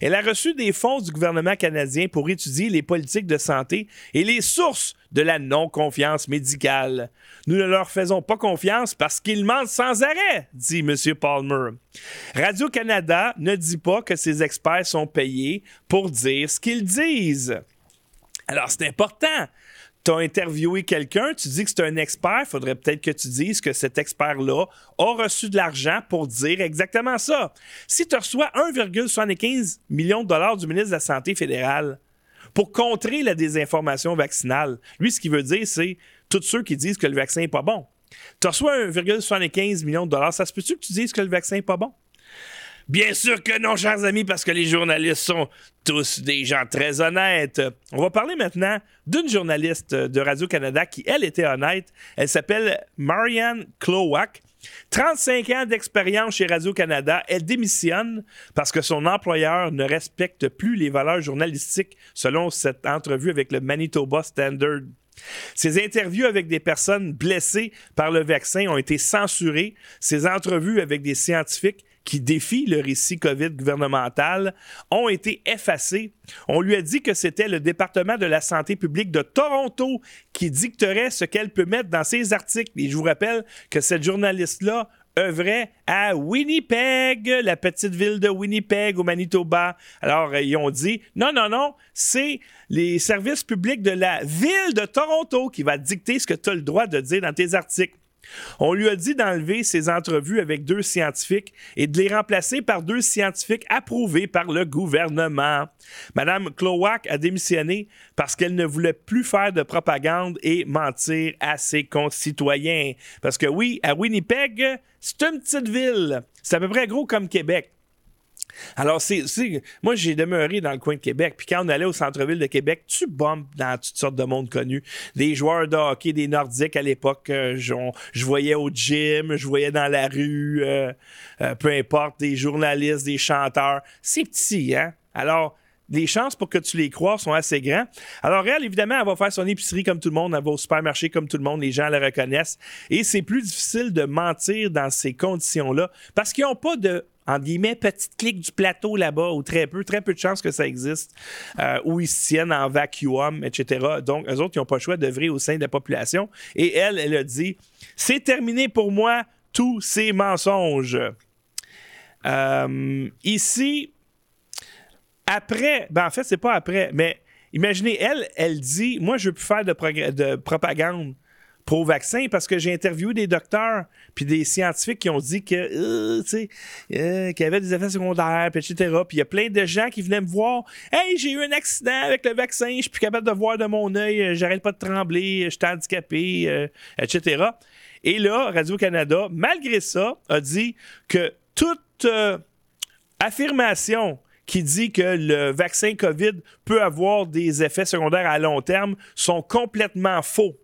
[SPEAKER 2] Elle a reçu des fonds du gouvernement canadien pour étudier les politiques de santé et les sources de la non-confiance médicale. Nous ne leur faisons pas confiance parce qu'ils mentent sans arrêt, dit M. Palmer. Radio-Canada ne dit pas que ses experts sont payés pour dire ce qu'ils disent. Alors, c'est important tu as interviewé quelqu'un, tu dis que c'est un expert, faudrait peut-être que tu dises que cet expert-là a reçu de l'argent pour dire exactement ça. Si tu reçois 1,75 million de dollars du ministre de la Santé fédérale pour contrer la désinformation vaccinale, lui, ce qu'il veut dire, c'est tous ceux qui disent que le vaccin n'est pas bon. Tu reçois 1,75 million de dollars, ça se peut-tu que tu dises que le vaccin n'est pas bon? Bien sûr que non, chers amis, parce que les journalistes sont tous des gens très honnêtes. On va parler maintenant d'une journaliste de Radio-Canada qui, elle, était honnête. Elle s'appelle Marianne Cloak. 35 ans d'expérience chez Radio-Canada, elle démissionne parce que son employeur ne respecte plus les valeurs journalistiques selon cette entrevue avec le Manitoba Standard. Ses interviews avec des personnes blessées par le vaccin ont été censurées. Ses entrevues avec des scientifiques qui défient le récit COVID gouvernemental ont été effacés. On lui a dit que c'était le département de la santé publique de Toronto qui dicterait ce qu'elle peut mettre dans ses articles. Et je vous rappelle que cette journaliste-là œuvrait à Winnipeg, la petite ville de Winnipeg au Manitoba. Alors, ils ont dit, non, non, non, c'est les services publics de la ville de Toronto qui va dicter ce que tu as le droit de dire dans tes articles. On lui a dit d'enlever ses entrevues avec deux scientifiques et de les remplacer par deux scientifiques approuvés par le gouvernement. Madame Cloak a démissionné parce qu'elle ne voulait plus faire de propagande et mentir à ses concitoyens. Parce que oui, à Winnipeg, c'est une petite ville. C'est à peu près gros comme Québec. Alors, c'est, moi, j'ai demeuré dans le coin de Québec. Puis quand on allait au centre-ville de Québec, tu bombes dans toutes sortes de monde connu. Des joueurs de hockey, des Nordiques à l'époque, euh, je voyais au gym, je voyais dans la rue, euh, euh, peu importe, des journalistes, des chanteurs. C'est petit, hein? Alors, les chances pour que tu les crois sont assez grands. Alors, elle, évidemment, elle va faire son épicerie comme tout le monde, elle va au supermarché comme tout le monde, les gens la reconnaissent. Et c'est plus difficile de mentir dans ces conditions-là parce qu'ils n'ont pas de entre guillemets, petite clique du plateau là-bas, ou très peu, très peu de chances que ça existe, euh, où ils se tiennent en vacuum, etc. Donc, eux autres, ils n'ont pas le choix d'œuvrir au sein de la population. Et elle, elle a dit C'est terminé pour moi, tous ces mensonges. Euh, ici, après, ben en fait, c'est pas après, mais imaginez, elle, elle dit Moi, je veux plus faire de propagande pro-vaccin parce que j'ai interviewé des docteurs puis des scientifiques qui ont dit que euh, euh, qu'il y avait des effets secondaires etc puis il y a plein de gens qui venaient me voir hey j'ai eu un accident avec le vaccin je suis plus capable de voir de mon œil euh, j'arrête pas de trembler je suis handicapé etc et là Radio Canada malgré ça a dit que toute affirmation qui dit que le vaccin COVID peut avoir des effets secondaires à long terme sont complètement faux.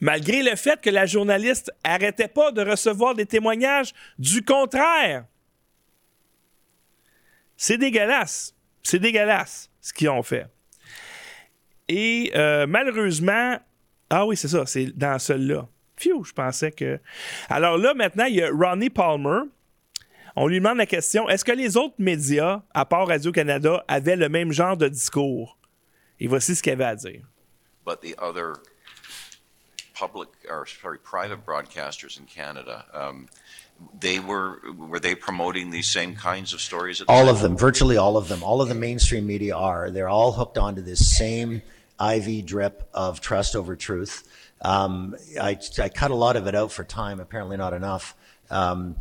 [SPEAKER 2] Malgré le fait que la journaliste arrêtait pas de recevoir des témoignages du contraire. C'est dégueulasse. C'est dégueulasse ce qu'ils ont fait. Et euh, malheureusement, ah oui, c'est ça, c'est dans celui-là. Phew, je pensais que. Alors là, maintenant, il y a Ronnie Palmer. On lui demande la question est-ce que les autres médias, à part Radio-Canada, avaient le même genre de discours? Et voici ce qu'il avait à dire.
[SPEAKER 13] But the other public or sorry private broadcasters in Canada. Um, they were were they promoting these same kinds of stories?
[SPEAKER 12] all of them, virtually all of them, all of the mainstream media are. They're all hooked onto this same IV drip of trust over truth. Um, I, I cut a lot of it out for time. Apparently, not enough. Um,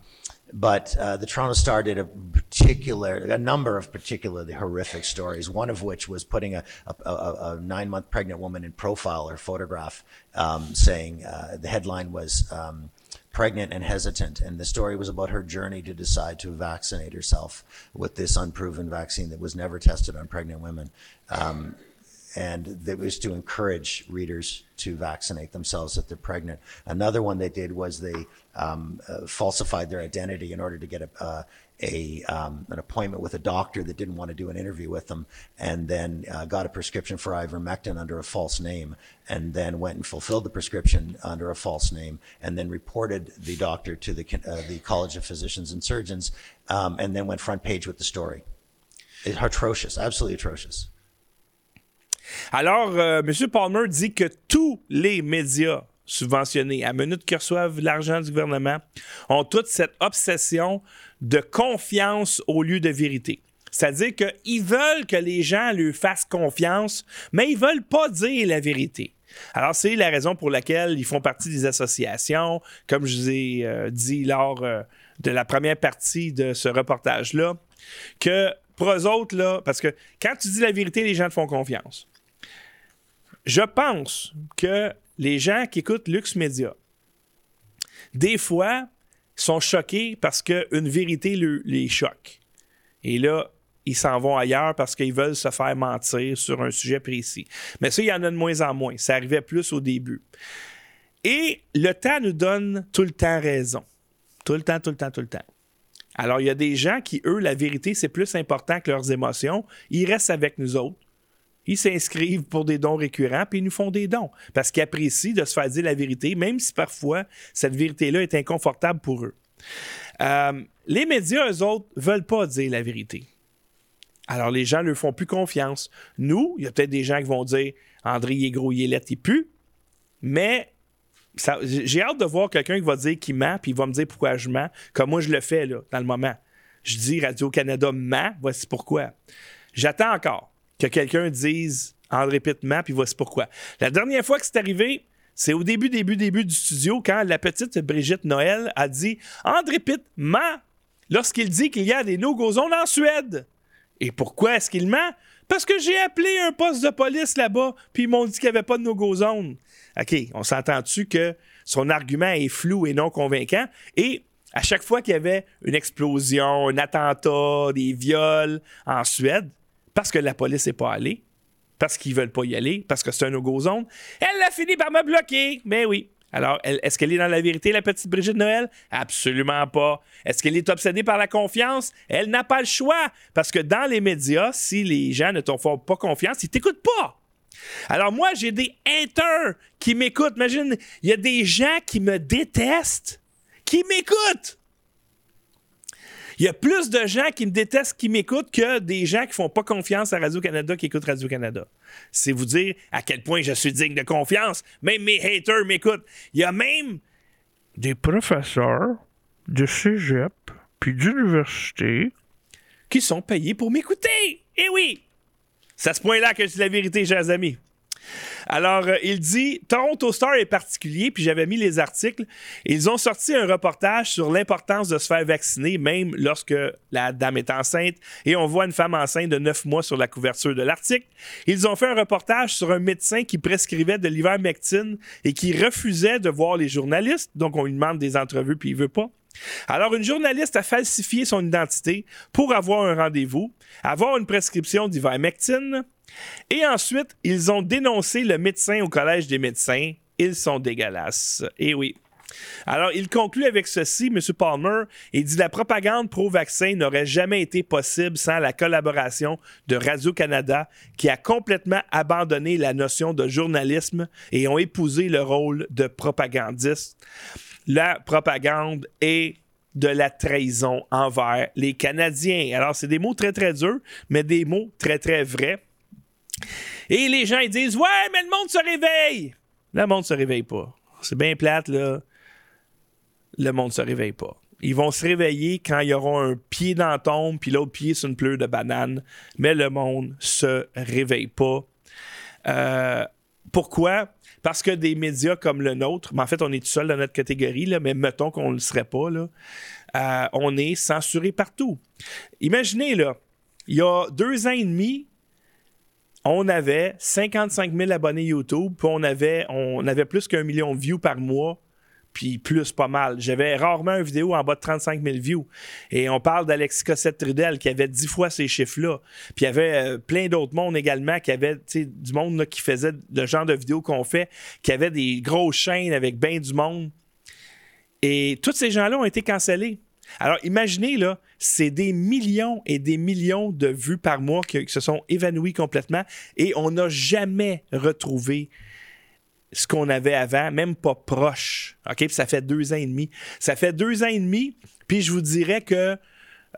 [SPEAKER 12] but uh, the Toronto Star did a particular, a number of particularly horrific stories. One of which was putting a, a, a, a nine-month pregnant woman in profile or photograph, um, saying uh, the headline was um, "Pregnant and Hesitant," and the story was about her journey to decide to vaccinate herself with this unproven vaccine that was never tested on pregnant women. Um, and that was to encourage readers to vaccinate themselves if they're pregnant. Another one they did was they um, uh, falsified their identity in order to get a, uh, a um, an appointment with a doctor that didn't want to do an interview with them, and then uh, got a prescription for ivermectin under a false name, and then went and fulfilled the prescription under a false name, and then reported the doctor to the uh, the College of Physicians and Surgeons, um, and then went front page with the story. It's atrocious, absolutely atrocious.
[SPEAKER 2] Alors, euh, M. Palmer dit que tous les médias subventionnés à minute qui reçoivent l'argent du gouvernement ont toute cette obsession de confiance au lieu de vérité. C'est-à-dire qu'ils veulent que les gens lui fassent confiance, mais ils veulent pas dire la vérité. Alors, c'est la raison pour laquelle ils font partie des associations, comme je vous ai euh, dit lors euh, de la première partie de ce reportage-là, que pour eux autres, là, parce que quand tu dis la vérité, les gens te font confiance. Je pense que les gens qui écoutent Lux Media, des fois, sont choqués parce qu'une vérité les choque. Et là, ils s'en vont ailleurs parce qu'ils veulent se faire mentir sur un sujet précis. Mais ça, il y en a de moins en moins. Ça arrivait plus au début. Et le temps nous donne tout le temps raison. Tout le temps, tout le temps, tout le temps. Alors, il y a des gens qui, eux, la vérité, c'est plus important que leurs émotions. Ils restent avec nous autres. Ils s'inscrivent pour des dons récurrents, puis ils nous font des dons. Parce qu'ils apprécient de se faire dire la vérité, même si parfois cette vérité-là est inconfortable pour eux. Euh, les médias, eux autres, veulent pas dire la vérité. Alors les gens ne font plus confiance. Nous, il y a peut-être des gens qui vont dire André, il est gros, il est laid, il pue. Mais j'ai hâte de voir quelqu'un qui va dire qu'il ment, puis il va me dire pourquoi je mens, comme moi je le fais là, dans le moment. Je dis Radio-Canada ment, voici pourquoi. J'attends encore que quelqu'un dise André Pitt ment, puis voici pourquoi. La dernière fois que c'est arrivé, c'est au début, début, début du studio, quand la petite Brigitte Noël a dit André Pitt ment lorsqu'il dit qu'il y a des no-go en Suède. Et pourquoi est-ce qu'il ment? Parce que j'ai appelé un poste de police là-bas, puis ils m'ont dit qu'il n'y avait pas de no-go. OK, on s'entend-tu que son argument est flou et non convaincant? Et à chaque fois qu'il y avait une explosion, un attentat, des viols en Suède, parce que la police n'est pas allée, parce qu'ils veulent pas y aller, parce que c'est un zone, elle a fini par me bloquer. Mais ben oui. Alors, est-ce qu'elle est dans la vérité, la petite Brigitte Noël? Absolument pas. Est-ce qu'elle est obsédée par la confiance? Elle n'a pas le choix. Parce que dans les médias, si les gens ne te font pas confiance, ils t'écoutent pas. Alors moi, j'ai des haters qui m'écoutent. Imagine, il y a des gens qui me détestent, qui m'écoutent. Il y a plus de gens qui me détestent, qui m'écoutent, que des gens qui font pas confiance à Radio-Canada qui écoutent Radio-Canada. C'est vous dire à quel point je suis digne de confiance. Même mes haters m'écoutent. Il y a même des professeurs de cégep puis d'université qui sont payés pour m'écouter. Eh oui! C'est à ce point-là que je dis la vérité, chers amis. Alors, euh, il dit Toronto Star est particulier, puis j'avais mis les articles. Ils ont sorti un reportage sur l'importance de se faire vacciner, même lorsque la dame est enceinte, et on voit une femme enceinte de 9 mois sur la couverture de l'article. Ils ont fait un reportage sur un médecin qui prescrivait de l'ivermectine et qui refusait de voir les journalistes, donc on lui demande des entrevues, puis il veut pas. Alors, une journaliste a falsifié son identité pour avoir un rendez-vous, avoir une prescription d'ivermectine, et ensuite, ils ont dénoncé le médecin au Collège des médecins. Ils sont dégueulasses. Eh oui. Alors, il conclut avec ceci, M. Palmer, il dit la propagande pro-vaccin n'aurait jamais été possible sans la collaboration de Radio-Canada, qui a complètement abandonné la notion de journalisme et ont épousé le rôle de propagandiste. La propagande est de la trahison envers les Canadiens. Alors, c'est des mots très, très durs, mais des mots très, très vrais. Et les gens, ils disent Ouais, mais le monde se réveille. Le monde se réveille pas. C'est bien plate, là. Le monde se réveille pas. Ils vont se réveiller quand ils auront un pied dans la tombe, puis l'autre pied sur une pleure de banane. Mais le monde se réveille pas. Euh, pourquoi? Parce que des médias comme le nôtre, mais en fait, on est tout seul dans notre catégorie, là, mais mettons qu'on ne le serait pas, là, euh, on est censuré partout. Imaginez, là, il y a deux ans et demi, on avait 55 000 abonnés YouTube, puis on avait, plus qu'un million de views par mois, puis plus pas mal. J'avais rarement une vidéo en bas de 35 000 views. Et on parle d'Alexis Cossette-Trudel qui avait 10 fois ces chiffres-là. Puis il y avait euh, plein d'autres mondes également qui avaient du monde qui faisait le genre de vidéos qu'on fait, qui avait des grosses chaînes avec bien du monde. Et tous ces gens-là ont été cancellés. Alors, imaginez, là, c'est des millions et des millions de vues par mois qui, se sont évanouis complètement et on n'a jamais retrouvé ce qu'on avait avant, même pas proche. OK? Puis ça fait deux ans et demi. Ça fait deux ans et demi, puis je vous dirais que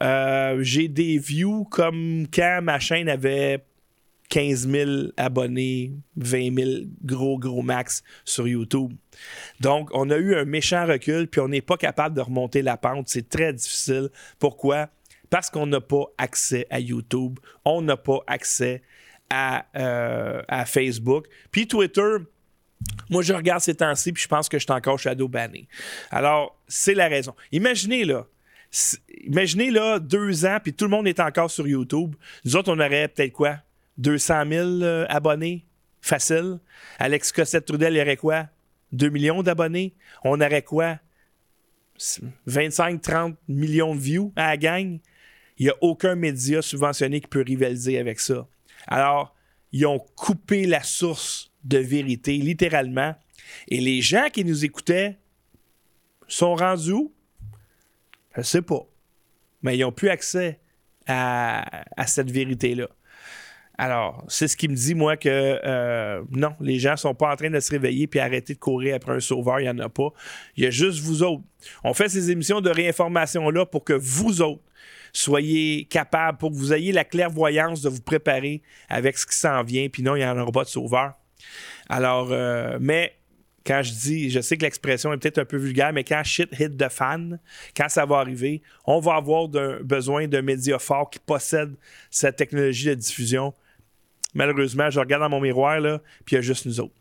[SPEAKER 2] euh, j'ai des views comme quand ma chaîne avait 15 000 abonnés, 20 000 gros, gros max sur YouTube. Donc, on a eu un méchant recul, puis on n'est pas capable de remonter la pente. C'est très difficile. Pourquoi? Parce qu'on n'a pas accès à YouTube, on n'a pas accès à, euh, à Facebook. Puis Twitter, moi, je regarde ces temps-ci, puis je pense que je suis encore shadow banné. Alors, c'est la raison. Imaginez, là, imaginez, là, deux ans, puis tout le monde est encore sur YouTube. Nous autres, on aurait peut-être quoi? 200 000 euh, abonnés, facile. Alex Cossette-Trudel, il y aurait quoi? 2 millions d'abonnés. On aurait quoi? 25-30 millions de views à la gang. Il n'y a aucun média subventionné qui peut rivaliser avec ça. Alors, ils ont coupé la source de vérité, littéralement. Et les gens qui nous écoutaient sont rendus où? Je ne sais pas. Mais ils n'ont plus accès à cette vérité-là. Alors, c'est ce qui me dit, moi, que euh, non, les gens sont pas en train de se réveiller puis arrêter de courir après un sauveur, il n'y en a pas. Il y a juste vous autres. On fait ces émissions de réinformation-là pour que vous autres soyez capables, pour que vous ayez la clairvoyance de vous préparer avec ce qui s'en vient, puis non, il n'y en aura pas de sauveur. Alors, euh, mais quand je dis, je sais que l'expression est peut-être un peu vulgaire, mais quand shit hit the fan, quand ça va arriver, on va avoir besoin d'un média fort qui possède cette technologie de diffusion malheureusement, je regarde dans mon miroir, là, puis il y a juste nous autres.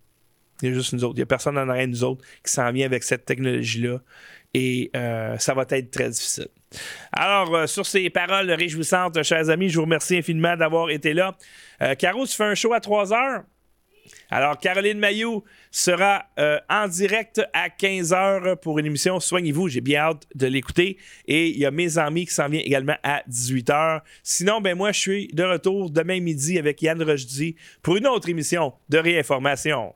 [SPEAKER 2] Il y a juste nous autres. Il n'y a personne en arrière de nous autres qui s'en vient avec cette technologie-là. Et euh, ça va être très difficile. Alors, euh, sur ces paroles réjouissantes, chers amis, je vous remercie infiniment d'avoir été là. Euh, Caro, tu fais un show à 3 heures? Alors, Caroline Mayou sera euh, en direct à 15h pour une émission Soignez-vous. J'ai bien hâte de l'écouter. Et il y a mes amis qui s'en viennent également à 18h. Sinon, ben moi, je suis de retour demain midi avec Yann Rochdy pour une autre émission de réinformation.